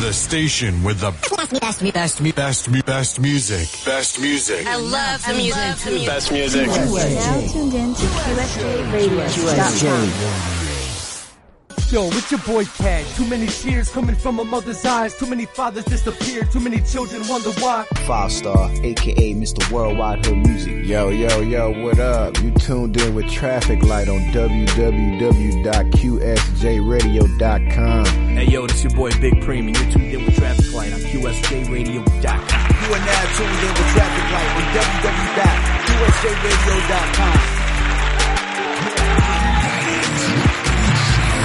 The station with the best, best, best, best, best music. Best music. I love the music. Best music. You are now tuned in to QSJRadio.com. Yo, it's your boy Cat. Too many tears coming from a mother's eyes. Too many fathers disappeared. Too many children wonder why. Five Star, aka Mr. Worldwide Hood Music. Yo, yo, yo, what up? You tuned in with Traffic Light on www.qsjradio.com. Hey yo, this your boy Big Preem, and you're tuned in with Traffic Light on QSJRadio.com. You are now tuned in with Traffic Light on www.qsjradio.com.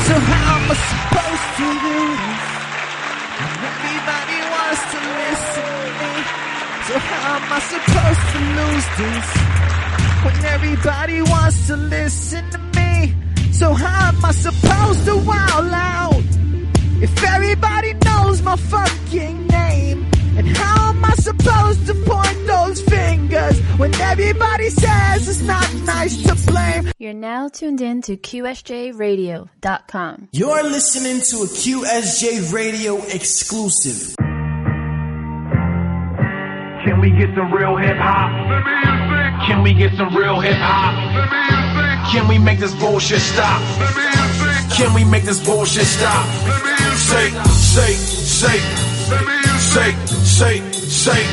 So how am I supposed to do this? Everybody wants to listen to me. So how am I supposed to lose this? When everybody wants to listen to me. So how am I supposed to wow loud? If everybody knows my fucking name. And how am I supposed to point those fingers when everybody says it's not nice to blame? You're now tuned in to QSJRadio.com. You're listening to a QSJ Radio exclusive. Can we get some real hip hop? Can we get some real hip hop? Can we make this bullshit stop? Can we make this bullshit stop? Say, say, say, say, say, shake.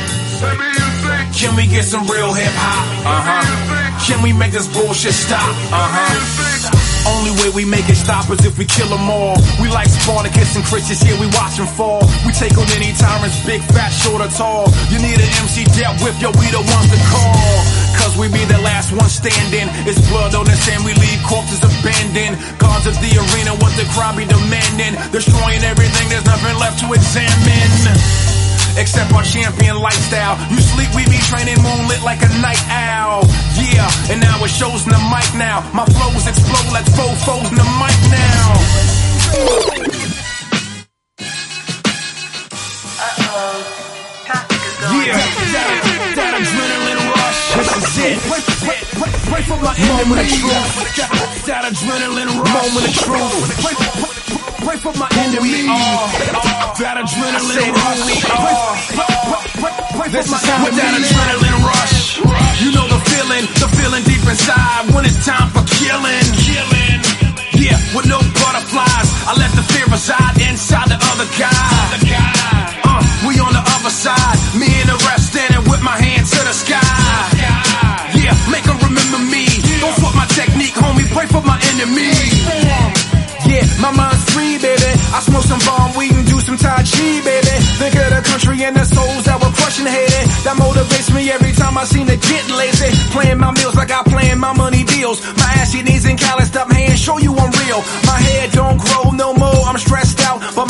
Can we get some real hip hop? Uh huh. Can we make this bullshit stop? Uh huh. Only way we make it stop is if we kill them all. We like Spartacus and Christians, here we watch them fall. We take on any tyrants, big, fat, short, or tall. You need an MC death whip, yo, we the ones to call. Cause we be the last one standing. It's blood on the sand, we leave corpses abandoned. Guards of the arena, what the crowd be demanding. Destroying everything, there's nothing left to examine except our champion lifestyle. You sleep, we be training moonlit like a night owl. Yeah, and now it shows in the mic now. My flows explode like fofos in the mic now. Yeah, that, that adrenaline rush. This is it. My moment of truth. That, that adrenaline rush. Moment of truth. Wait for my enemy. That adrenaline rush. Wait, wait, wait, wait for my with that adrenaline rush. You know the feeling, the feeling deep inside when it's time for killing. Killing. Yeah, with no butterflies. I let the fear reside inside the other guy. Uh, we on the other side. Me and the rest standing with my hand to the sky. Yeah, make them remember me. Don't fuck my technique, homie. Pray for my enemy. Yeah, my mind's. I smoke some bomb weed and do some Tai Chi, baby. Think of the country and the souls that were crushing Haiti. That motivates me every time I seem to get lazy. Playing my meals like I playing my money bills. My ashy knees and calloused up hands show you I'm real. My head don't grow no more. I'm stressed out, but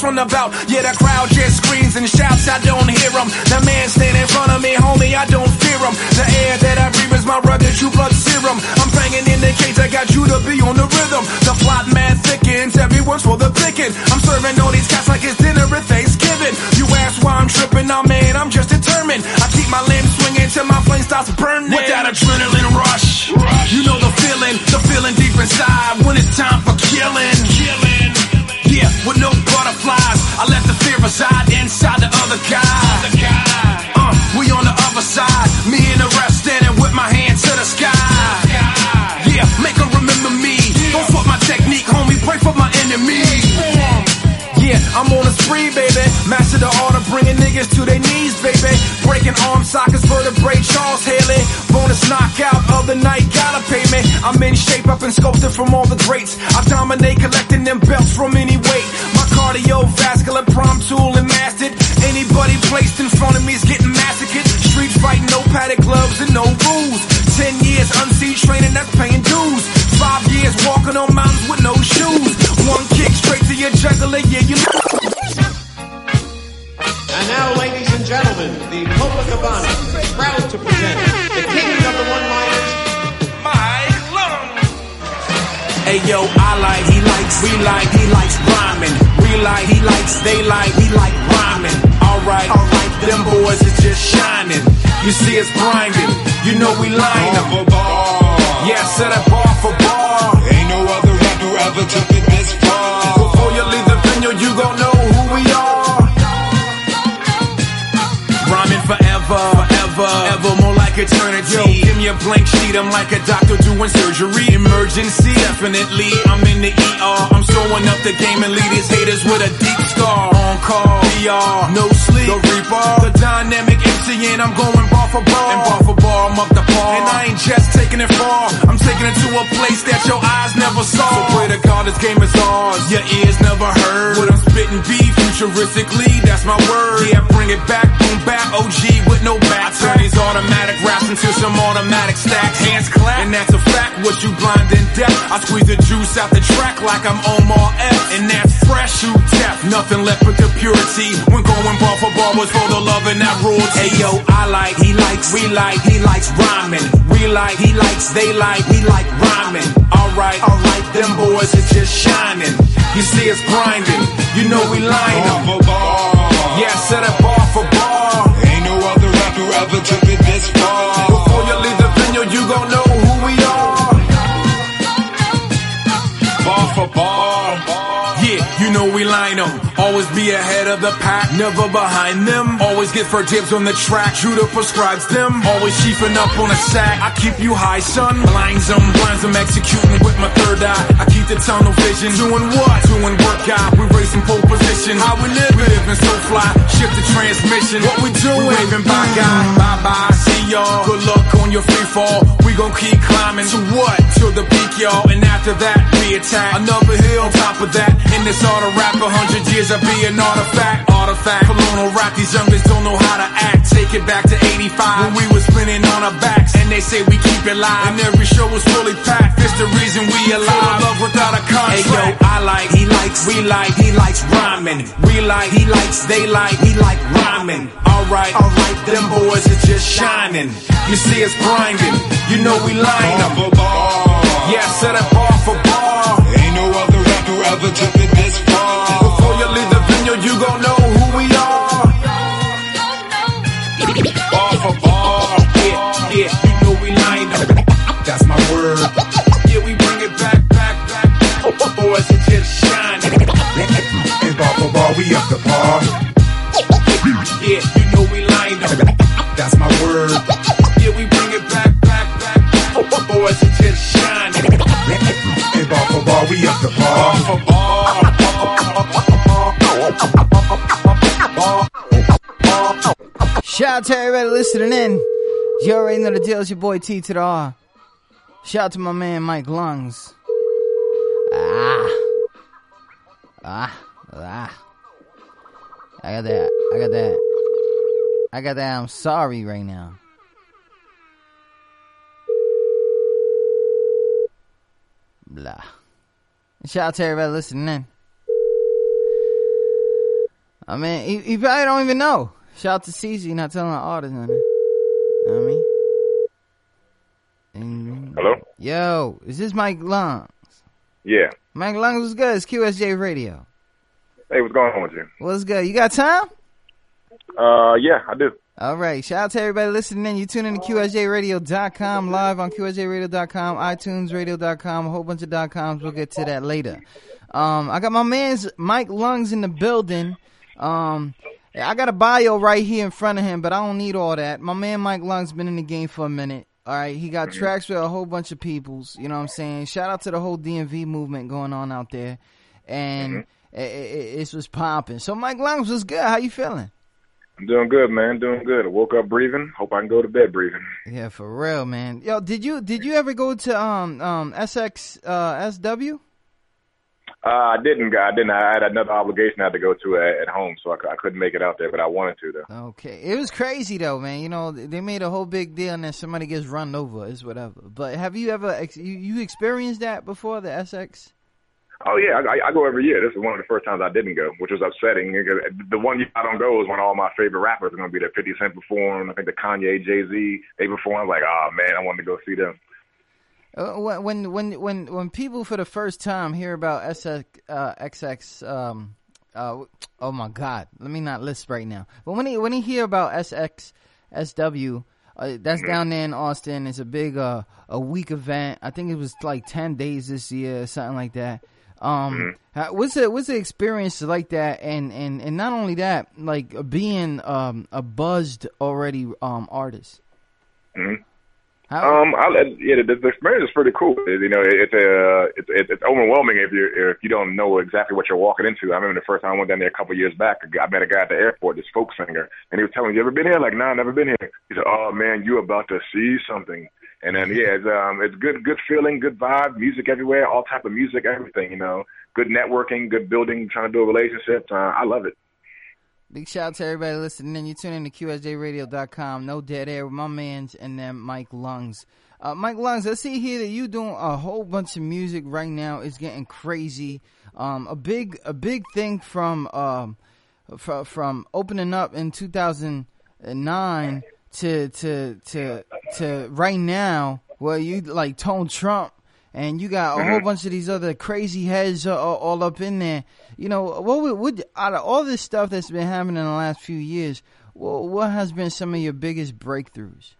Perks from the bout. Yeah, the crowd just screams and shouts. I don't hear them. The man standing in front of me, homie, I don't fear him. The air that I breathe is my rugged true blood serum. I'm banging in the cage. I got you to be on the rhythm. The plot man thickens. Everyone's for the picking. I'm serving all these cats like it's dinner at Thanksgiving. You ask why I'm tripping, nah man, I'm just determined. I keep my limbs swinging till my flame starts burning. Without adrenaline knockout of the night, gotta pay me. I'm in shape, up and sculpted from all the greats. I dominate, collecting them belts from any weight. My cardiovascular, prom tool and mastered. Anybody placed in front of me is getting massacred. Street fighting, no padded gloves and no rules. Ten years unseen training, that's paying dues. Five years walking on mountains with no shoes. One kick straight to your jugular, yeah, you know. And now, ladies and gentlemen, the Copacabana is proud to present Hey yo, I like, he likes, we like, he likes rhyming. We like, he likes, they like, we like rhyming. Alright, alright, them boys is just shining. You see us grinding, you know we line them. Yeah, set up bar for bar. Ain't no other rapper ever took it this far. Before you leave the venue, you go bleed, I'm like a doctor doing surgery. Emergency, definitely, I'm in the ER. I'm showing up the game and lead these haters with a deep scar. On call, PR, no sleep, the reaper, the dynamic MC, and I'm going bar for bar. And bar for bar, I'm up the par. And I ain't just taking it far, I'm taking it to a place that your eyes never saw. So pray to God this game is ours, your ears never heard. What I'm spitting be futuristically, that's my word. Yeah, bring it back, boom back, OG with no back. I turn these automatic raps into some automatic stacks. Hands clap, and that's a fact. What you blind and deaf? I squeeze the juice out the track like I'm Omar Epps. And that's fresh, you deaf. Nothing left but the purity. When going bar for bar was for the love and that rules. Hey yo, I like, he likes, we like, he likes rhyming. We like, he likes, they like, we like rhyming. Alright, alright, them boys are just shining. You see us grinding, you know we line Bar for bar. Yeah, set it bar for bar. Ain't no other rapper ever took we line 'em. Always be ahead of the pack, never behind them. Always get for dibs on the track, Judah prescribes them. Always chiefing up on a sack, I keep you high, son. Blinds them, blinds them, executing with my third eye. I keep the tunnel vision. Doing what? Doing workout. We racing pole position. How we live? We living so fly. Shift the transmission. What we doing? We waving bye guy. Bye bye. See y'all. Good luck on your free fall. Gon' keep climbing. To what? Till the peak, y'all. And after that, we attack. Another hill on top of that. In this auto rap, a hundred years of being artifact. Artifact. Colonel rap, these youngers don't know how to act. Take it back to 85 when we was spinning on our backs. And they say we keep it live. And every show was fully packed. It's the reason we alive. Love without a contract. Hey yo, I like, he likes, we like, he likes rhyming. We like, he likes, they like, we like rhyming. Alright, alright, them boys are just shining. You see us grinding, you know we line up. Yeah, set it bar out to everybody listening in. You already know the deal. It's your boy T to the R. Shout out to my man Mike Lungs. Ah. Ah. Ah. I got that. I got that. I got that. I'm sorry right now. Blah. Shout out to everybody listening in. I mean, he, he probably don't even know. Shout out to CZ not telling the artist nothing. You know what I mean? And- Hello? Yo, is this Mike Lungs? Yeah. Mike Lungs was good. It's QSJ Radio. Hey, what's going on with you? What's good? You got time? Uh, yeah, I do. All right. Shout out to everybody listening in. You tune in to QSJRadio.com, live on QSJRadio.com, iTunesRadio.com, a whole bunch of dot coms. We'll get to that later. Um, I got my man's Mike Lungs in the building. Um, I got a bio right here in front of him, but I don't need all that. My man Mike Lungs been in the game for a minute. All right, he got tracks with a whole bunch of peoples. You know what I'm saying? Shout out to the whole DMV movement going on out there, and it, it, it was popping. So Mike Lungs was good. How you feeling? I'm doing good, man. Doing good. I woke up breathing. Hope I can go to bed breathing. Yeah, for real, man. Yo, did you did you ever go to um um SX uh SW? Uh, I didn't, I didn't. I had another obligation I had to go to at, at home, so I, I couldn't make it out there, but I wanted to, though. Okay, it was crazy though, man. You know, they made a whole big deal, and then somebody gets run over. It's whatever. But have you ever ex- you, you experienced that before the SX? Oh, yeah, I, I go every year. This is one of the first times I didn't go, which was upsetting. The one year I don't go is when all my favorite rappers are going to be there. 50 Cent performed. I think the Kanye, Jay-Z, they performed. Like, oh, man, I wanted to go see them. Uh, when when when when people for the first time hear about SX uh, XX, um, uh, oh my God, let me not list right now. But when he when he hear about SX SW, uh, that's down there in Austin. It's a big uh a week event. I think it was like ten days this year, something like that. Um, how- what's the what's the experience like that? And and and not only that, like being um a buzzed already um artist. Um, I, yeah, the, the experience is pretty cool. It- you know, it, it's a it's, it's it's overwhelming if you if you don't know exactly what you're walking into. I remember the first time I went down there a couple years back. I met a guy at the airport, this folk singer, and he was telling me, "You ever been here?" Like, "Nah, never been here." He said, "Oh man, you about to see something." And then yeah, it's um, it's good, good feeling, good vibe, music everywhere, all type of music, everything. You know, good networking, good building, trying to build relationships. Uh, I love it. Big shout out to everybody listening in. You tune in to QSJRadio.com. No dead air with my mans and then Mike Lungs. Uh, Mike Lungs, I see here that you doing a whole bunch of music right now. It's getting crazy. Um, a big, a big thing from, um, from, from opening up in 2009 to, to, to, to right now where you like Tone Trump and you got a whole bunch of these other crazy heads uh, all, all up in there. You know, what would, would out of all this stuff that's been happening in the last few years, what, what has been some of your biggest breakthroughs?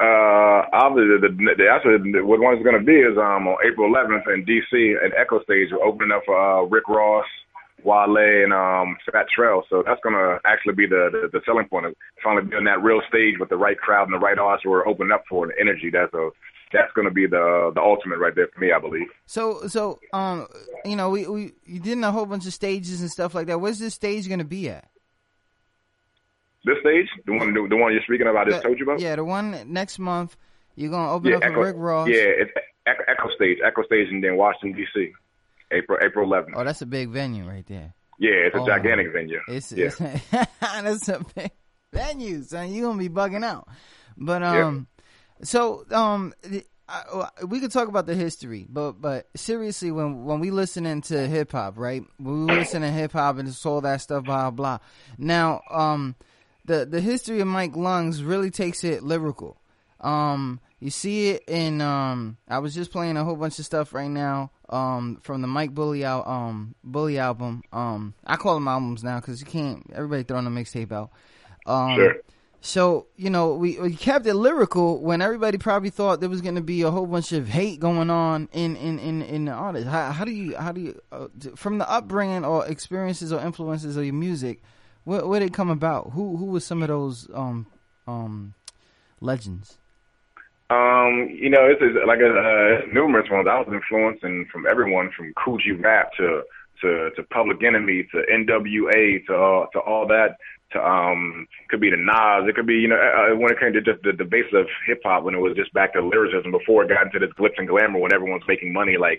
Uh, obviously, the, the, the actually what one's going to be is um on April 11th in DC at Echo Stage. We're opening up for uh, Rick Ross, Wale, and um Fat Trel. So that's going to actually be the, the the selling point of finally being that real stage with the right crowd and the right artists we're opening up for and the energy. That's a that's going to be the the ultimate right there for me, I believe. So, so, um, you know, we, we, you did a whole bunch of stages and stuff like that. Where's this stage going to be at? This stage, the one the, the one you're speaking about, I just The- told you about. Yeah, the one next month. You're going to open Yeah, up for Echo, Rick Ross. yeah, it's Echo, Echo Stage, Echo Stage, and then Washington D.C. April April 11th. Oh, that's a big venue right there. Yeah, it's a Oh, gigantic venue. It's, yeah. it's that's a big venue, son. You're gonna be bugging out. But um, so um, I, we could talk about the history, but but seriously, when when we listen into hip hop, right? When we listen to hip hop and all that stuff, blah blah. Now, um, the the history of Mike Lungs really takes it lyrical. Um, you see it in um. I was just playing a whole bunch of stuff right now. Um, from the Mike Bully al- um Bully album. Um, I call them albums now because you can't. Everybody throwing a mixtape out. Um, Sure. So you know, we, we kept it lyrical when everybody probably thought there was going to be a whole bunch of hate going on in in in, in the artist. How, how do you how do you uh, from the upbringing or experiences or influences of your music? Where, where did it come about? Who who was some of those um um legends? Um, you know, it's, it's like uh, numerous ones. I was influenced and from everyone from Kool G Rap to to to Public Enemy to NWA to uh, to all that to um could be the Nas. It could be you know uh, when it came to just the, the base of hip hop when it was just back to lyricism before it got into this glitz and glamour when everyone's making money like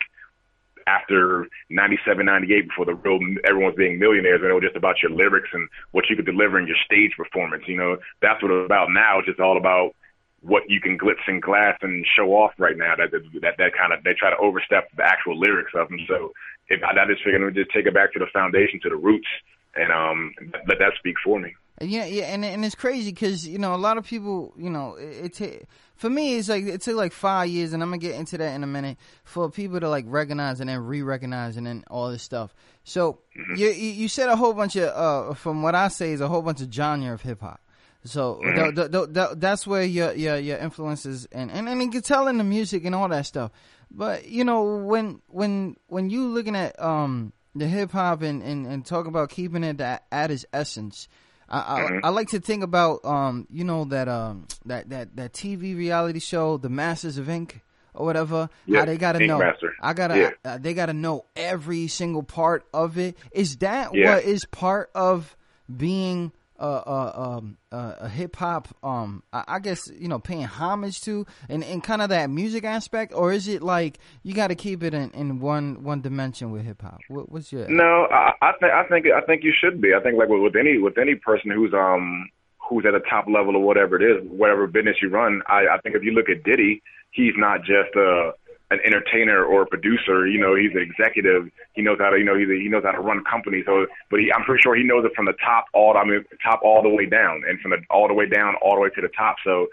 after 97, 98, before the real everyone's being millionaires, and it was just about your lyrics and what you could deliver in your stage performance. You know, that's what it's about now. It's just all about what you can glitz and glass and show off right now. That that that kind of they try to overstep the actual lyrics of them. So if I, I just figured we just take it back to the foundation, to the roots, and um let that speak for me. Yeah, yeah, and and it's crazy because you know a lot of people, you know, it, it for me it's like it took like five years, and I'm gonna get into that in a minute for people to like recognize and then re-recognize and then all this stuff. So you you you said a whole bunch of uh from what I say is a whole bunch of genre of hip hop. So th- th- th- th- that's where your your your influences and and and you can tell in the music and all that stuff. But you know when when when you looking at um the hip hop and, and and talk about keeping it at, at its essence. I, I, Mhm. I like to think about um you know that um that that that TV reality show The Masters of Ink or whatever Yeah, how they gotta Ink know Master. I gotta Yeah. uh, they gotta know every single part of it is that Yeah. what is part of being a a, um, a hip hop um I, guess you know paying homage to and, and kind of that music aspect or is it like you got to keep it in, in one one dimension with hip hop what, what's your No, I, I think I think I think you should be. I think like with, with any with any person who's um who's at a top level or whatever it is, whatever business you run. I, I think if you look at Diddy, he's not just a an entertainer or a producer. You know, he's an executive. He knows how to you know he he knows how to run companies. So, but he, I'm pretty sure he knows it from the top all I mean top all the way down, and from the all the way down all the way to the top. So.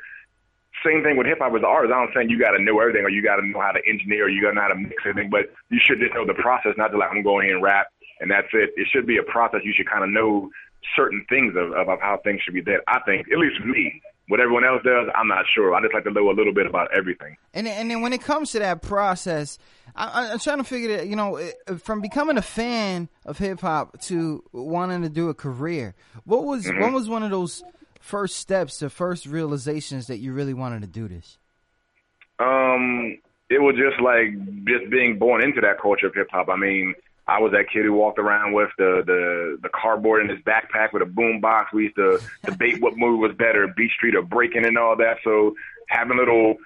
Same thing with hip hop as artists. I'm saying you got to know everything or you got to know how to engineer or you got to know how to mix everything, but you should just know the process, not to like I'm going here and rap and that's it. It should be a process. You should kind of know certain things of, of, of how things should be done. I think, at least me. What everyone else does, I'm not sure. I just like to know a little bit about everything. And then, and then when it comes to that process, I, I'm trying to figure that you know from becoming a fan of hip hop to wanting to do a career. What was Mhm. what was one of those first steps, the first realizations that you really wanted to do this? Um, it was just like just being born into that culture of hip hop. I mean, I was that kid who walked around with the the the cardboard in his backpack with a boom box. We used to debate what movie was better, Beat Street or Breaking and all that. So having little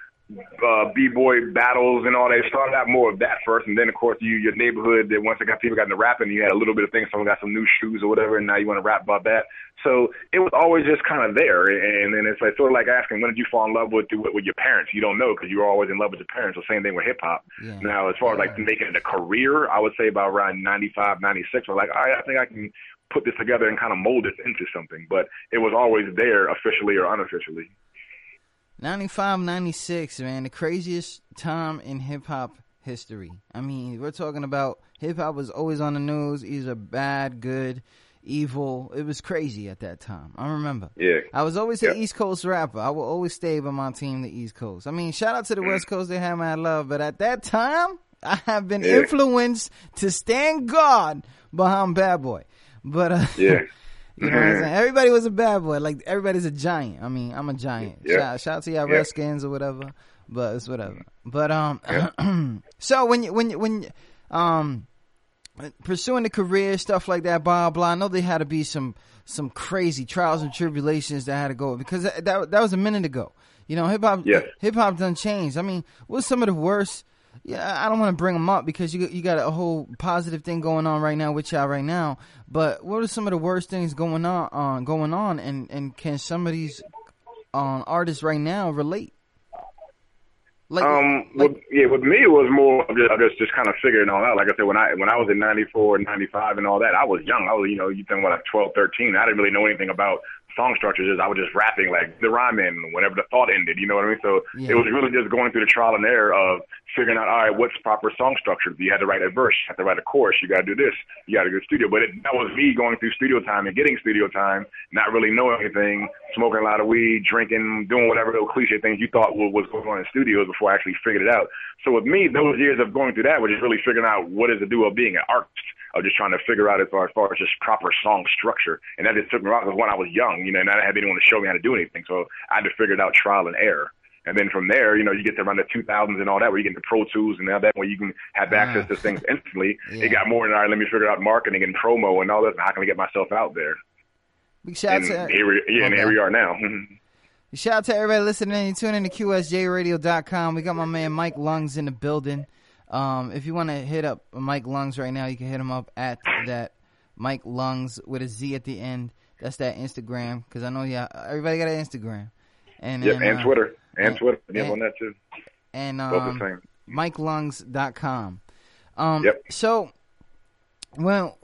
uh, b-boy battles and all that. It started out more of that first, and then of course you your neighborhood. That once it got people got into rapping, you had a little bit of things. Someone got some new shoes or whatever, and now you want to rap about that. So it was always just kind of there, and then it's like sort of like asking when did you fall in love with with, with your parents? You don't know because you were always in love with your parents. The same thing with hip hop. Yeah. Now as far as like making it a career, I would say about around ninety five, ninety six. We're like, all right, I think I can put this together and kind of mold this into something. But it was always there, officially or unofficially. 95, 96, man, the craziest time in hip hop history. I mean, we're talking about hip hop was always on the news, either bad, good, evil. It was crazy at that time. I remember. Yeah. I was always an East Coast rapper. I will always stay by my team, the East Coast. I mean, shout out to the West Coast, they had my love, but at that time, I have been Yeah. influenced to stand guard behind Bad Boy. But uh, Yeah. you know what I'm saying? Everybody was a bad boy. Like everybody's a giant. I mean, I'm a giant. Yeah. Shout, shout out to y'all Yeah. Redskins or whatever. But it's whatever. But um, so when you when you when you, um pursuing the career stuff like that, blah blah. I know they had to be some some crazy trials and tribulations that had to go because that that, that was a minute ago. You know, hip hop yeah. hip hop done changed. I mean, what's some of the worst? Yeah, I don't want to bring them up because you you got a whole positive thing going on right now with y'all right now. But what are some of the worst things going on uh, going on, and and can some of these um, artists right now relate? Like, um, with, yeah, with me it was more of just, I guess just kind of figuring all out. Like I said, when I when I was in '94 and '95 and all that, I was young. I was, you know, you think about like 12, 13. I didn't really know anything about song structures. Just I was just rapping like the rhyme in whenever the thought ended. You know what I mean? So Yeah. it was really just going through the trial and error of figuring out, all right, what's proper song structure? You had to write a verse, you had to write a chorus, you got to do this, you got to go to studio. But it, that was me going through studio time and getting studio time, not really knowing anything, smoking a lot of weed, drinking, doing whatever little cliche things you thought was going on in studios before I actually figured it out. So with me, those years of going through that was just really figuring out what is the do of being an artist. Of just trying to figure out as far as far as just proper song structure, and that just took me around because when I was young, you know, and I didn't have anyone to show me how to do anything, so I had to figure it out trial and error. And then from there, you know, you get to around the 2000s and all that, where you get into Pro Tools and all that, where you can have access to things instantly. Yeah. It got more than all right. Let me figure out marketing and promo and all that. How can I get myself out there? big shout out and to here we, yeah, and Okay. here we are now. Mhm. Shout out to everybody listening. You tune in to QSJRadio.com. We got my man Mike Lungs in the building. Um, if you want to hit up Mike Lungs right now, you can hit him up at that Mike Lungs with a Z at the end. That's that Instagram because I know yeah everybody got an Instagram. And Yep, then, and uh, Twitter, and, and- Twitter. Yep, and- on that too. and Both um, same. MikeLungs.com. Um, Yep. So, well,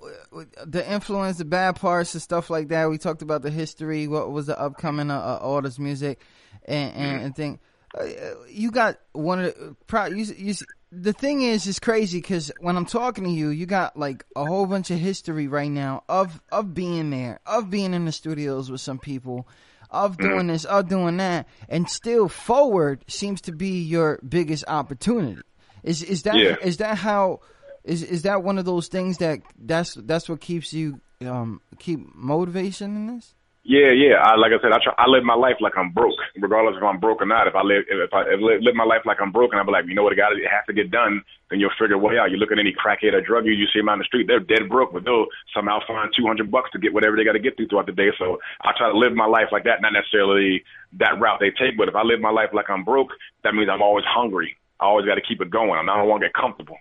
the influence, the bad parts, and stuff like that. We talked about the history. What was the upcoming uh, uh, artist music, and and, Mm-hmm. and thing. Uh, you got one of the. Pro, you, you, the thing is, it's crazy because when I'm talking to you, you got like a whole bunch of history right now of of being there, of being in the studios with some people, of doing this, of doing that, and still forward seems to be your biggest opportunity. Is is that Yeah. is that how is is that one of those things that that's that's what keeps you um keep motivation in this? Yeah, yeah. I, like I said, I try, I live my life like I'm broke, regardless if I'm broke or not. If I live, if I if live, live my life like I'm broke, and I'm like, you know what, it got it has to get done. Then you'll figure way out. You look at any crackhead or drug user, you see them on the street, they're dead broke, but they'll somehow find 200 bucks to get whatever they got to get through throughout the day. So I try to live my life like that, not necessarily that route they take, but if I live my life like I'm broke, that means I'm always hungry. I always got to keep it going. I don't want to get comfortable.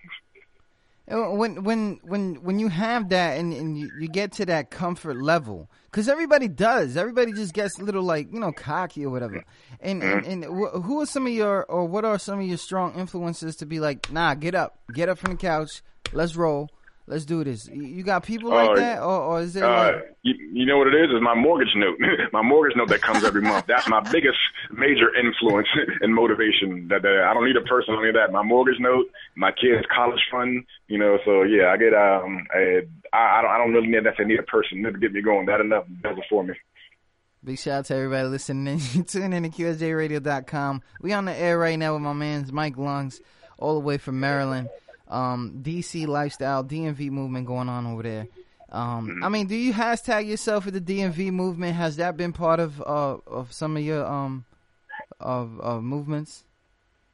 Uh, When when when when you have that and, and you, you get to that comfort level, because everybody does. Everybody just gets a little like you know cocky or whatever. And and, and wh- who are some of your or what are some of your strong influences to be like, nah, get up, get up from the couch, let's roll, let's do this. You got people like Uh, that, or, or is it Uh, like you, you know what it is? Is my mortgage note. my mortgage note that comes every month. That's my biggest major influence and motivation. That, that I don't need a person of that. My mortgage note, my kids' college fund. You know, so yeah, I get um, I, I don't I don't really need that. I need a person to get me going. That enough does it for me. Big shout out to everybody listening. You tune in to QSJRadio.com. We on the air right now with my man's Mike Lungs, all the way from Maryland. Um, DC lifestyle, DMV movement going on over there. Um, I mean, do you hashtag yourself with the DMV movement? Has that been part of uh, of some of your um of, of movements?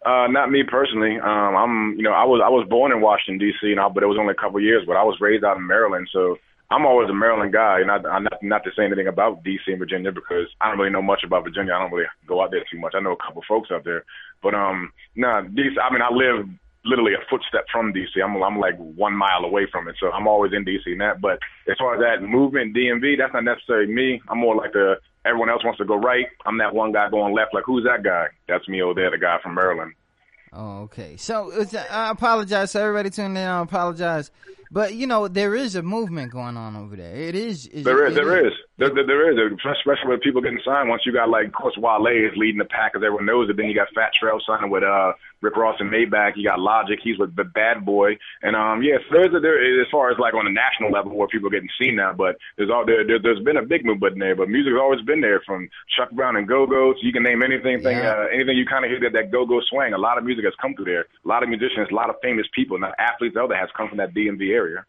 Uh, not me personally. Um, I'm, you know, I was I was born in Washington D.C. and I, but it was only a couple years. But I was raised out in Maryland, so I'm always a Maryland guy. And I, I'm not not to say anything about D.C. and Virginia because I don't really know much about Virginia. I don't really go out there too much. I know a couple of folks out there, but um, nah, D.C. I mean, I live literally a footstep from DC. I'm I'm like one mile away from it, so I'm always in DC and that. But as far as that movement, DMV, that's not necessarily me. I'm more like the everyone else wants to go right. I'm that one guy going left. Like who's that guy? That's me over there, the guy from Maryland. Oh, okay. So I apologize to everybody tuning in. I apologize, but you know there is a movement going on over there. It is. is There is, there is, there, there, there is, especially with people getting signed. Once you got like, of course, Wale is leading the pack, as everyone knows it. Then you got Fat Trel signing with uh Rick Ross and Maybach. You got Logic, he's with the Bad Boy, and um, yes, there's a, there as far as like on a national level where people are getting seen now. But there's all there, there there's been a big movement there, but music's always been there from Chuck Brown and Go Go's. You can name anything, thing, uh, anything you kind of hear that that Go Go swing. A lot of music has come through there. A lot of musicians, a lot of famous people, not athletes, other has come from that DMV area.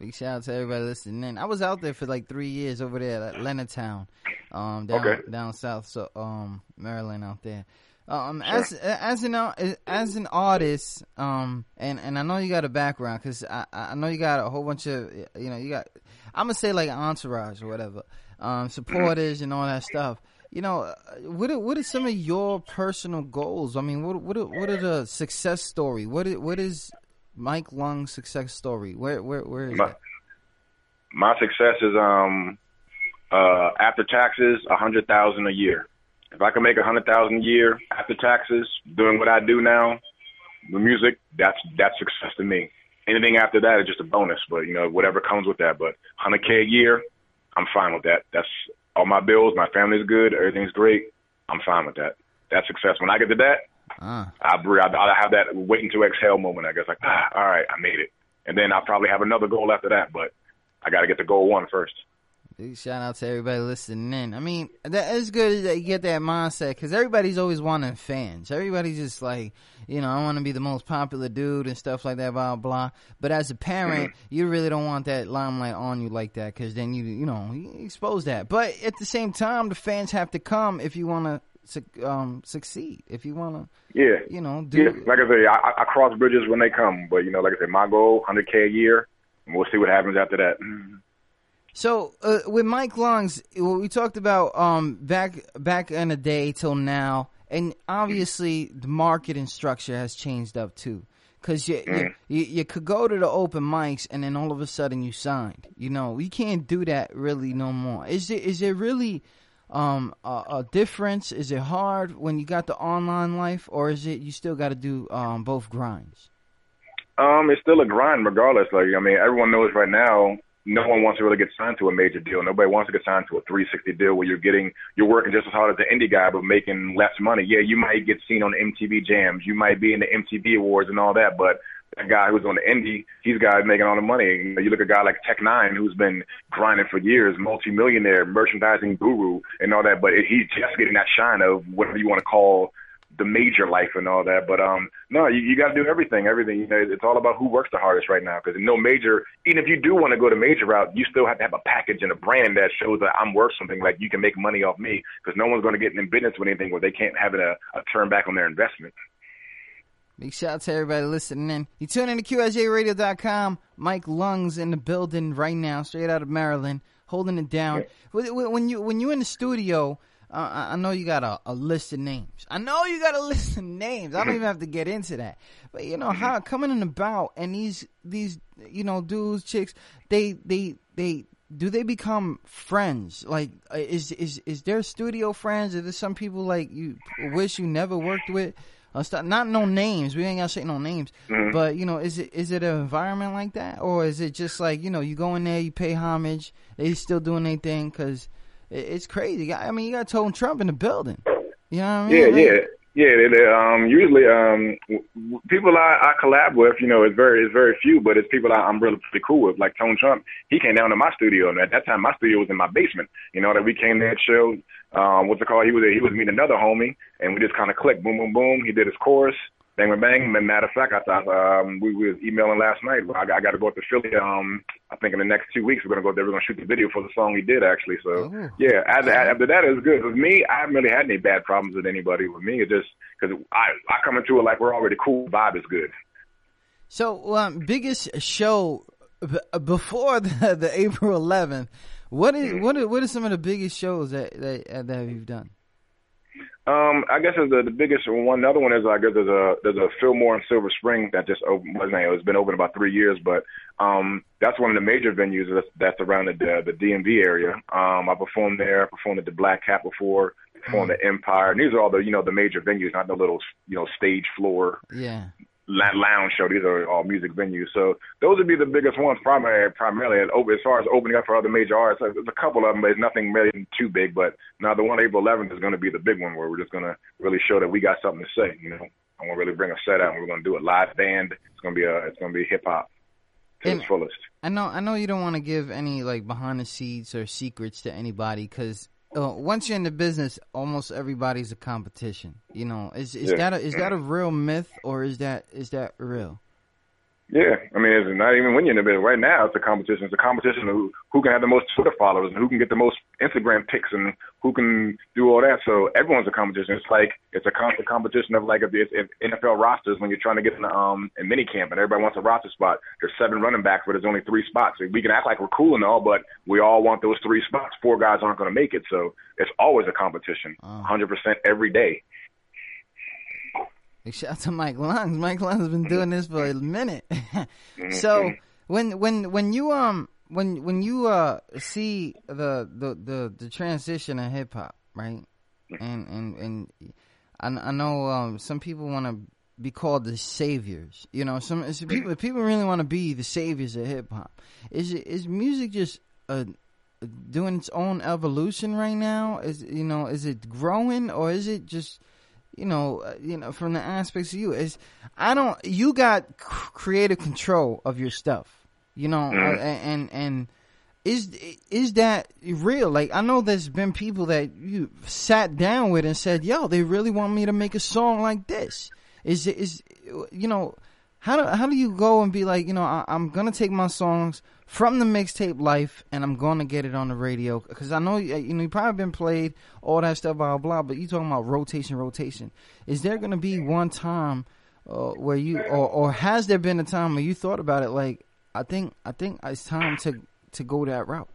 Big shout out to everybody listening in. I was out there for like three years over there at Leonardtown, um, down Okay. down south, so um, Maryland out there. Um, as as an as an artist, um, and and I know you got a background because I I know you got a whole bunch of you know you got I'm gonna say like entourage or whatever, um, supporters and all that stuff. You know, what are, what are some of your personal goals? I mean, what what are, what are the success story? What is, what is Mike Lung's success story? Where where where is My, that? my success is um uh after taxes a hundred thousand a year. If I can make a hundred thousand a year after taxes, doing what I do now, the music, that's that's success to me. Anything after that is just a bonus, but you know whatever comes with that. But hundred k a year, I'm fine with that. That's all my bills. My family's good. Everything's great. I'm fine with that. That's success. When I get to that, Ah. I breathe. I, have that waiting to exhale moment. I guess like, ah, all right, I made it. And then I'll probably have another goal after that, but I got to get to goal one first. Big shout out to everybody listening in. I mean, that is good that you get that mindset because everybody's always wanting fans. Everybody's just like, you know, I want to be the most popular dude and stuff like that, blah blah. But as a parent, you really don't want that limelight on you like that because then you, you know, you expose that. But at the same time, the fans have to come if you want to su- um, succeed. If you want to, Yeah. you know, do Yeah, like I say, I, I cross bridges when they come, but you know, like I said, my goal, 100k a year, and we'll see what happens after that. So uh, with Mike Lungs, what we talked about um, back back in the day till now, and obviously the marketing structure has changed up too. Cause you, you, you you could go to the open mics and then all of a sudden you signed. You know you can't do that really no more. Is it is it really um, a, a difference? Is it hard when you got the online life, or is it you still got to do um, both grinds? Um, it's still a grind regardless. Like I mean, everyone knows right now, no one wants to really get signed to a major deal. Nobody wants to get signed to a 360 deal where you're getting you're working just as hard as the indie guy but making less money. Yeah, you might get seen on MTV Jams, you might be in the MTV Awards and all that, but that guy who's on the indie, he's the guy making all the money. You, look at a guy like Tech N9ne who's been grinding for years, multimillionaire, merchandising guru and all that, but he's just getting that shine of whatever you want to call the major life and all that. But um, no, you, you got to do everything. Everything. You know, it's all about who works the hardest right now. Because no major, even if you do want to go the major route, you still have to have a package and a brand that shows that I'm worth something. Like you can make money off me. Because no one's going to get in business with anything where they can't have it a, a turn back on their investment. Big shout out to everybody listening in. You tune in to QSJRadio.com. Mike Lungs in the building right now, straight out of Maryland, holding it down. When when you when you in the studio, uh, I I know you got a, a list of names. I know you got a list of names. I don't even have to get into that. But you know how coming in about and these these you know dudes, chicks, they they they do they become friends? Like, uh, is is is there studio friends? Are there some people like you wish you never worked with? Uh, not no names. We ain't gotta say no names. Mhm. But you know, is it is it an environment like that, or is it just like you know, you go in there, you pay homage, they still doing their thing? Because it, it's crazy. I mean, you got Tone Trump in the building. You know what I Yeah, mean? yeah, yeah. They, they, um, usually, um, people I, I collab with, you know, it's very, it's very few, but it's people I, I'm really pretty cool with. Like Tone Trump, he came down to my studio, and at that time, my studio was in my basement. You know, that we came there, chilled. Um, what's it called? He was he was meeting another homie, and we just kind of clicked. Boom, boom, boom. He did his chorus. Bang, bang, bang. Matter of fact, I thought um, we, we was emailing last night. I, got- I got to go up to Philly. Um, I think in the next two weeks we're gonna go there. We're gonna shoot the video for the song we did actually. So Oh. yeah, after, after that is good. With me, I haven't really had any bad problems with anybody. With me, it just because I I come into it like we're already cool. Vibe is good. So, um, biggest show b- before the, the April 11th. What is what are, what are some of the biggest shows that that, that you've done? Um, I guess the the biggest one. The other one is I guess there's a there's a Fillmore in Silver Spring that just opened. Wasn't it? It's been open about three years, but um, that's one of the major venues that's, that's around the the DMV area. Um, I performed there. I performed at the Black Cat before. Performed at Empire. And these are all the you know the major venues, not the little you know stage floor Yeah. Lounge show. These are all music venues. So those would be the biggest ones, primarily. Eh, primarily, and over- as far as opening up for other major artists, there's a couple of them, but it's nothing really too big. But now the one April 11th is going to be the big one, where we're just going to really show that we got something to say. You know, I'm going to really bring a set out, and we're going to do a live band. It's going to be a it's going to be hip hop to And- its fullest. I know, I know you don't want to give any like behind the scenes or secrets to anybody because uh, once you're in the business, almost everybody's a competition. You know, is is Yeah. that a, is that a real myth or is that is that real? Yeah, I mean, it's not even when you're in the business. Right now, it's a competition. It's a competition of who, who can have the most Twitter followers and who can get the most Instagram pics and who can do all that. So everyone's a competition. It's like it's a constant competition of like if, if, if NFL rosters when you're trying to get in um in mini camp and everybody wants a roster spot. There's seven running backs, but there's only three spots. We can act like we're cool and all, but we all want those three spots. Four guys aren't going to make it, so it's always a competition, 100% every day. Like, shout out to Mike Lungs. Mike Lungs has been doing this for a minute. so when when when you um when when you uh see the the the, the transition of hip hop, right? And and and I, I know um some people want to be called the saviors. You know, some some people people really want to be the saviors of hip hop. Is is music just uh doing its own evolution right now? Is you know is it growing or is it just you know, uh, you know, from the aspects of you is, I don't. You got creative control of your stuff, you know, Mhm. uh, and and is is that real? Like I know there's been people that you sat down with and said, "Yo, they really want me to make a song like this." Is is you know how do how do you go and be like, you know, I, I'm gonna take my songs from the mixtape life and I'm gonna get it on the radio because I know you you know you probably been played all that stuff blah blah, but you talking about rotation rotation. Is there gonna be one time uh, where you or or has there been a time where you thought about it like I think I think it's time to to go that route.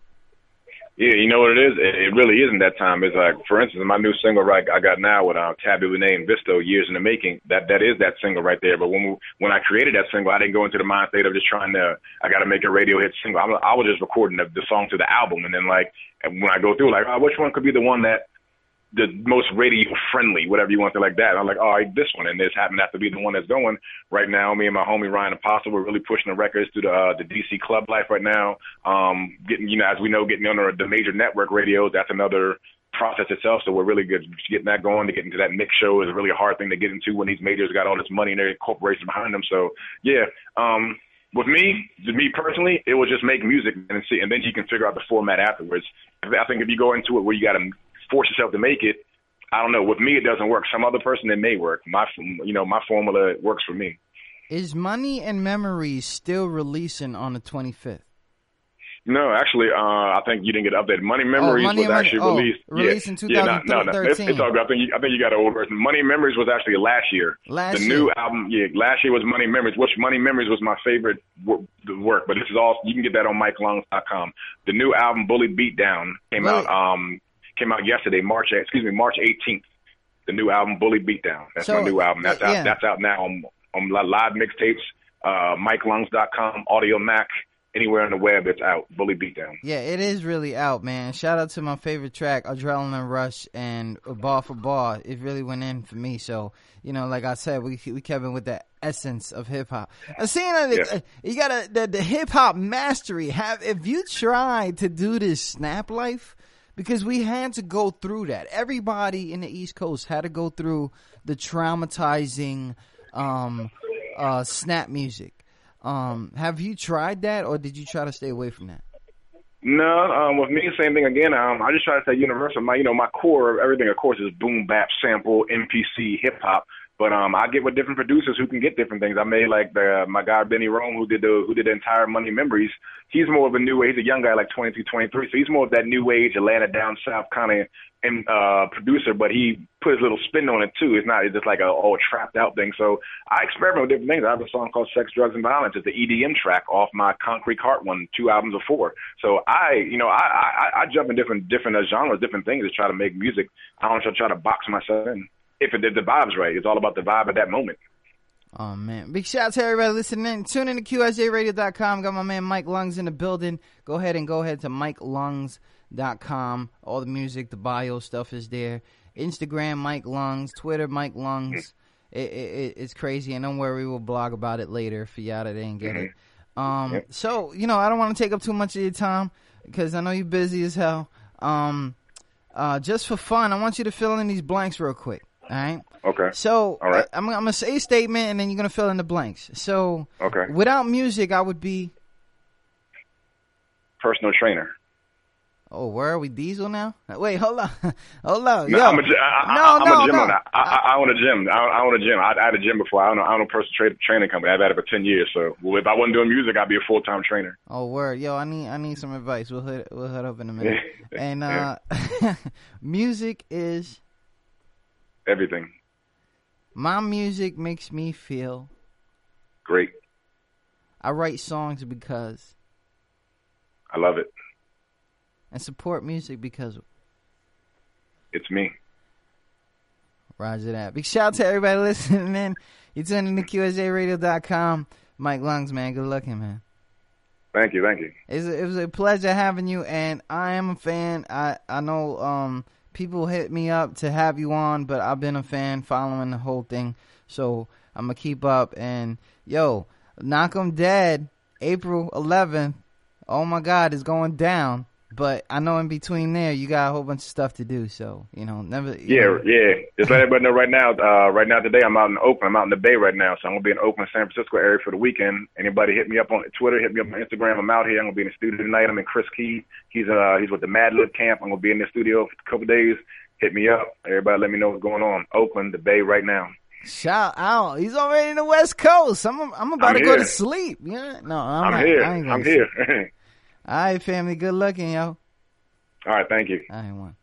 Yeah, you know what it is? It, really isn't that time. It's like, for instance, my new single right I got now with uh, Tabby Lene and Visto, Years in the Making. That that is that single right there. But when we, when I created that single, I didn't go into the mind state of just trying to. I got to make a radio hit single. I, I was just recording the, the song to the album, and then like and when I go through, like, oh, which one could be the one that the most radio friendly, whatever you want to like that. And I'm like, all right, this one, and this happened to have to be the one that's going right now. Me and my homie Ryan Apostle, we're really pushing the records through the uh, the DC club life right now. Um, getting, you know, as we know, getting under the major network radios, that's another process itself. So we're really good getting that going. To get into that mix show is a really hard thing to get into when these majors got all this money and their corporations behind them. So yeah, um, with me, to me personally, it was just make music and see, and then you can figure out the format afterwards. I think if you go into it where you got to force yourself to make it, I don't know. With me, it doesn't work. Some other person, it may work. My, you know, my formula works for me. Is Money and Memories still releasing on the 25th? No, actually, uh, I think you didn't get updated. Money Memories Money was Money- actually oh, released. released yeah, in yeah, no, no, no. It's, 2013. it's all good. I think you, I think you got an old version. Money Memories was actually last year. Last the year. new album, yeah, last year was Money Memories. Which Money Memories was my favorite wor- work, but this is all you can get that on MikeLungs.com. The new album, Bully Beatdown, came Bully- out um came out yesterday, March excuse me, March 18th. The new album, Bully Beatdown. That's So, my new album. That's yeah. out. That's out now on on live mixtapes. Uh, MikeLungs.com, Audiomack, anywhere on the web. It's out. Bully Beatdown. Yeah, it is really out, man. Shout out to my favorite track, Adrenaline Rush and Ball for Ball. It really went in for me. So, you know, like I said, we we kept it with the essence of hip hop. That Yeah. uh, you got to the, the hip hop mastery. Have if you tried to do this snap life, because we had to go through that. Everybody in the East Coast had to go through the traumatizing um, uh, snap music. Um, have you tried that, or did you try to stay away from that? No, um, with me, same thing again. Um, I just try to say universal. My, you know, my core of everything, of course, is boom bap, sample, MPC, hip hop. But um, I get with different producers who can get different things. I made like the my guy Benny Rome who did the who did the entire Money Memories. He's more of a new age. He's a young guy, like 22, 23. So he's more of that new age Atlanta down south kind of and uh producer, but he put his little spin on it too. It's not it's just like a all trapped out thing. So I experiment with different things. I have a song called Sex, Drugs and Violence. It's the EDM track off my Concrete Heart one, two albums before. So I you know, I I, I jump in different different uh, genres, different things to try to make music. I don't try to box myself in. If it, if the vibe's right. It's all about the vibe at that moment. Oh man. Big shout out to everybody listening in. Tune in to QSJRadio.com. Got my man Mike Lungs in the building. Go ahead and go ahead to MikeLungs.com. All the music, the bio stuff is there. Instagram Mike Lungs, Twitter Mike Lungs. It, it, it's crazy, and don't worry, we'll blog about it later for y'all that didn't get it. Um, so you know, I don't want to take up too much of your time because I know you're busy as hell. Um, uh, just for fun, I want you to fill in these blanks real quick. All right. Okay. So All right. I, am I'm gonna say a statement, and then you're gonna fill in the blanks. So Okay. without music, I would be. Personal trainer. Oh, where are we? Diesel now? Wait, hold on, hold on. No, Yo. I'm a, I, no, I'm no, a gym no. owner. I, I, I own a gym. I, I own a gym. I, I had a gym before. I own a, I own a personal tra- training company. I've had it for ten years. So well, if I wasn't doing music, I'd be a full time trainer. Oh, word, yo, I need I need some advice. We'll hit we'll hit up in a minute. and uh, music is Everything. my music makes me feel. Great. I write songs because I love it. and support music because It's me. Roger that. Big shout out to everybody listening in. You're tuning to QSJRadio.com. Mike Lungs, man. Good looking, man. Thank you. Thank you. It's a, it was a pleasure having you, and I am a fan. I I know um people hit me up to have you on, but I've been a fan following the whole thing, so I'm gonna keep up. And yo, knock 'em dead. April 11th. Oh my God, it's going down. But I know in between there, you got a whole bunch of stuff to do. So you know, never. you Yeah, know. yeah. Just let everybody know right now. Uh, right now today, I'm out in Oakland. I'm out in the Bay right now, so I'm gonna be in Oakland, San Francisco area for the weekend. Anybody hit me up on Twitter, hit me up on Instagram. I'm out here. I'm gonna be in the studio tonight. I'm in Chris Key. He's uh he's with the Madlib camp. I'm gonna be in the studio for a couple days. Hit me up. Everybody, let me know what's going on. Oakland, the Bay, right now. Shout out! He's already in the West Coast. I'm I'm about I'm to go to sleep. Yeah, no, I'm, I'm not. here. I I'm here. All right, family. Good looking, yo. All right, thank you. I ain't one.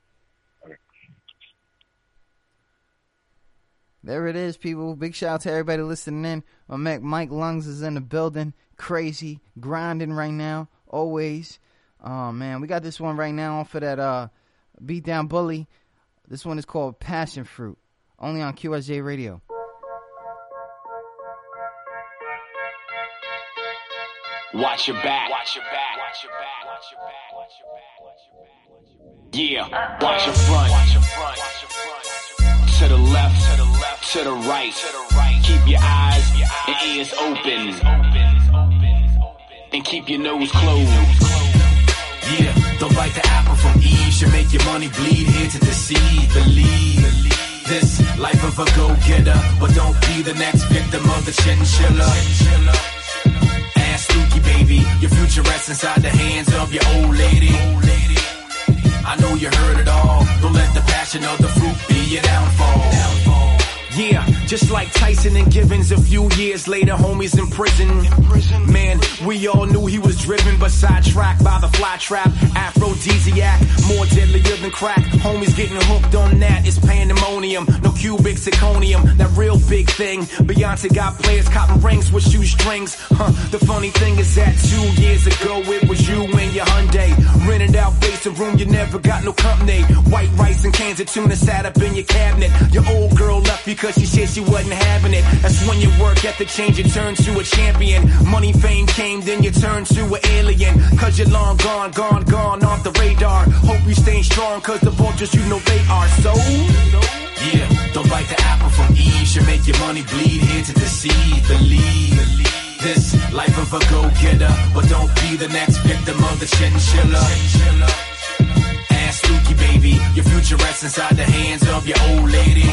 There it is, people. Big shout out to everybody listening in. My Mac Mike Lungs is in the building. Crazy, grinding right now. Always. Oh man, we got this one right now of that uh Beat Down Bully. This one is called Passion Fruit. Only on QSJ Radio. Watch your back. Watch your back. Watch your back. Watch your back. Watch your back. Watch your back. Yeah. Watch your front. Watch your front. Watch your front. To the left. To the left. To the right. To the right. Keep your eyes and ears open. And keep your nose closed. Yeah, don't bite the apple from Eve. Should make your money bleed here to deceive. Believe this life of a go-getter, but don't be the next victim of the chinchilla. Ass spooky, baby. Your future rests inside the hands of your old lady. I know you heard it all. Don't let the passion of the fruit be your downfall. Yeah, just like Tyson and Givens a few years later, homies in prison. Man, we all knew he was driven, but sidetracked by the fly trap. Aphrodisiac, more deadlier than crack. Homies getting hooked on that. It's pandemonium, no cubic zirconium, that real big thing. Beyonce got players cotton rings with shoestrings. Huh, the funny thing is that two years ago it was you and your Hyundai. Rented out basement room, you never got no company. White rice and cans of tuna sat up in your cabinet. Your old girl left because she said she wasn't having it. That's when your work ethic changed, you turned to a champion. Money, fame came, then you turned to an alien. Cause you're long gone, gone, gone off the radar. Hope you stay strong, cause the vultures, you know they are so. Yeah, don't bite the apple from Eve. Should make your money bleed here to deceive. Believe this life of a go-getter, but don't be the next victim of the chinchilla. Ass spooky, baby. Your future rests inside the hands of your old lady.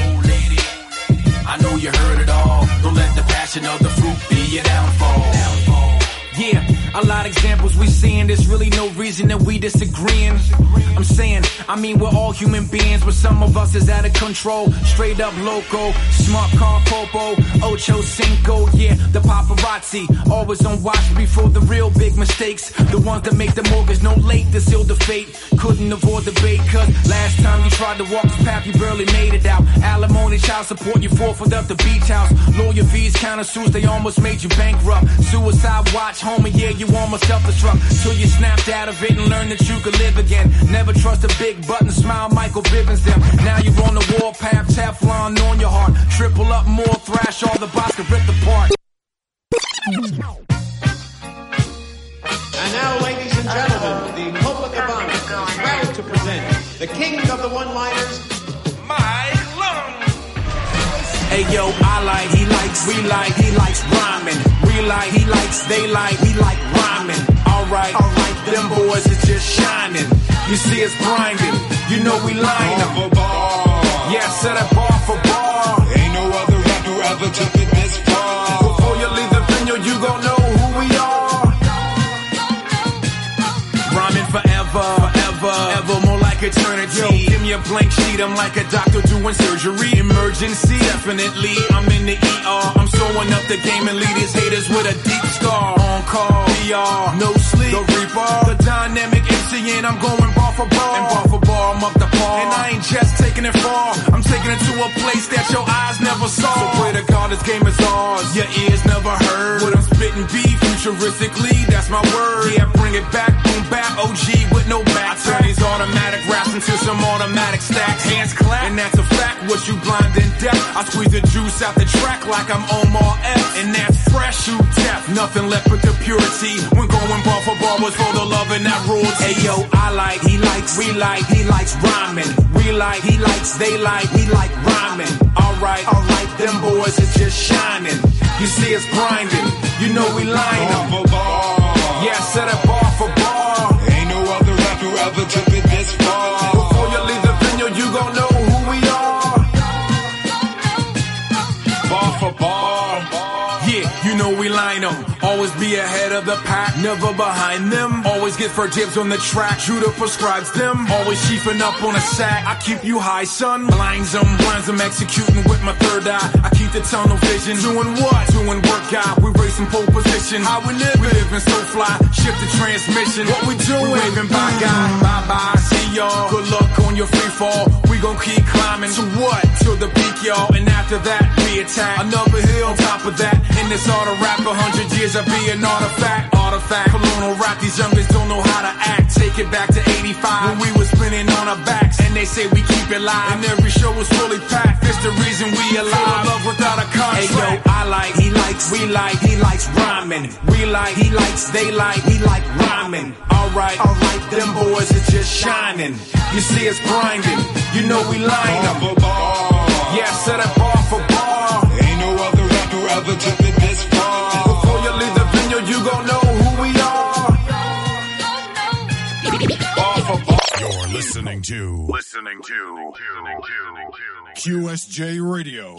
I know you heard it all. Don't let the passion of the fruit be your downfall. Yeah, A lot of examples we seeing, there's really no reason that we disagreeing. I'm saying, I mean, we're all human beings, but some of us is out of control. Straight up loco, smart car popo, ocho cinco, yeah, the paparazzi. Always on watch before the real big mistakes. The ones that make the mortgage no late to seal the fate. Couldn't avoid debate, cause last time you tried to walk this path, you barely made it out. Alimony, child support, you forfeit up the beach house. Lawyer fees, counter suits, they almost made you bankrupt. Suicide watch, homie, yeah, you almost self-destruct. Till you snapped out of it and learned that you could live again. Never trust a big button, smile, Michael Bivins them. Now you're on the warpath, Teflon on your heart. Triple up more, thrash all the box to rip apart. And now, ladies and gentlemen, the Copacabana is proud to present the king of the one-liners, Mike Long. Hey yo, I like, he likes, we like, he likes rhyming. We like, he likes, they like, we like rhyming. Alright, alright, them boys is just shining. You see us grinding, you know we line them. For bar. Yeah, set a bar for bar. Ain't no other rapper ever took it like eternity. Yo, give me a blank sheet, I'm like a doctor doing surgery. Emergency, definitely, I'm in the ER. I'm sewing up the game and lead his haters with a deep scar. On call, PR, no sleep, the reaper, the dynamic And I'm going bar for bar. And bar for bar, I'm up the par. And I ain't just taking it far, I'm taking it to a place that your eyes never saw. So pray to God this game is ours, your ears never heard. What I'm spitting be futuristically, that's my word. Yeah, bring it back, boom back, OG with no back. I turn these automatic raps into some automatic stacks. Hands clap, and that's a fact. Was you blind and deaf? I squeeze the juice out the track like I'm Omar Epps. And that's fresh, you deaf. Nothing left but the purity. When going bar for bar was for the love and that rules. Hey yo, I like, he likes, we like, he likes rhyming. We like, he likes, they like, we like rhyming. Alright, alright, them boys is just shining. You see us grinding, you know we line Bar them. for bar. Yeah, set up bar for bar. Ain't no other rapper ever took it this far. Before you leave the venue, you gon' know who we are. Bar for bar. Yeah, you know we line them. Always be ahead of the pack, never behind them. Always get for dibs on the track, Judah prescribes them. Always chiefing up on a sack, I keep you high, son. Blinds them, blinds them, executing with my third eye. I keep the tunnel vision. Doing what? Doing workout, we racing pole position. How we live? We living so fly, shift the transmission. What we doing? We waving bye guy, bye bye, y'all. Good luck on your free fall. We gon' keep climbing to what? To the peak, y'all. And after that, we attack another hill. On top of that, in this auto rap, a hundred years of being artifact. Artifact, colonial rap. These youngers don't know how to act. Take it back to 85 when we was spinning on our backs, and they say we keep it live. And every show was fully packed. It's the reason we alive. Full of love without a contract. Hey yo, I like, he likes, we like, he likes rhyming. We like, he likes, they like, we like rhyming. Alright, alright, them boys are just shining. You see us grinding, you know we line for. Yeah, set bar bar. Listening to Listening to. QSJ Radio.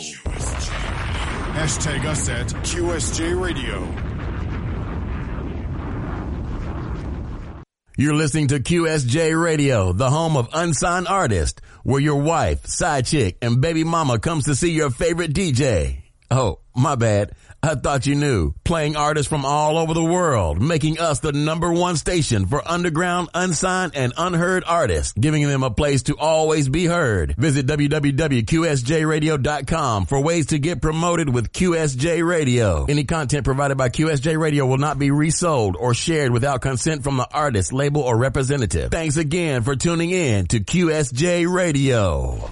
Hashtag us at QSJ Radio. You're listening to QSJ Radio, the home of unsigned artists, where your wife, side chick, and baby mama comes to see your favorite DJ. Oh, my bad. I thought you knew. Playing artists from all over the world, making us the number one station for underground, unsigned, and unheard artists, giving them a place to always be heard. Visit www.qsjradio.com for ways to get promoted with QSJ Radio. Any content provided by QSJ Radio will not be resold or shared without consent from the artist, label, or representative. Thanks again for tuning in to QSJ Radio.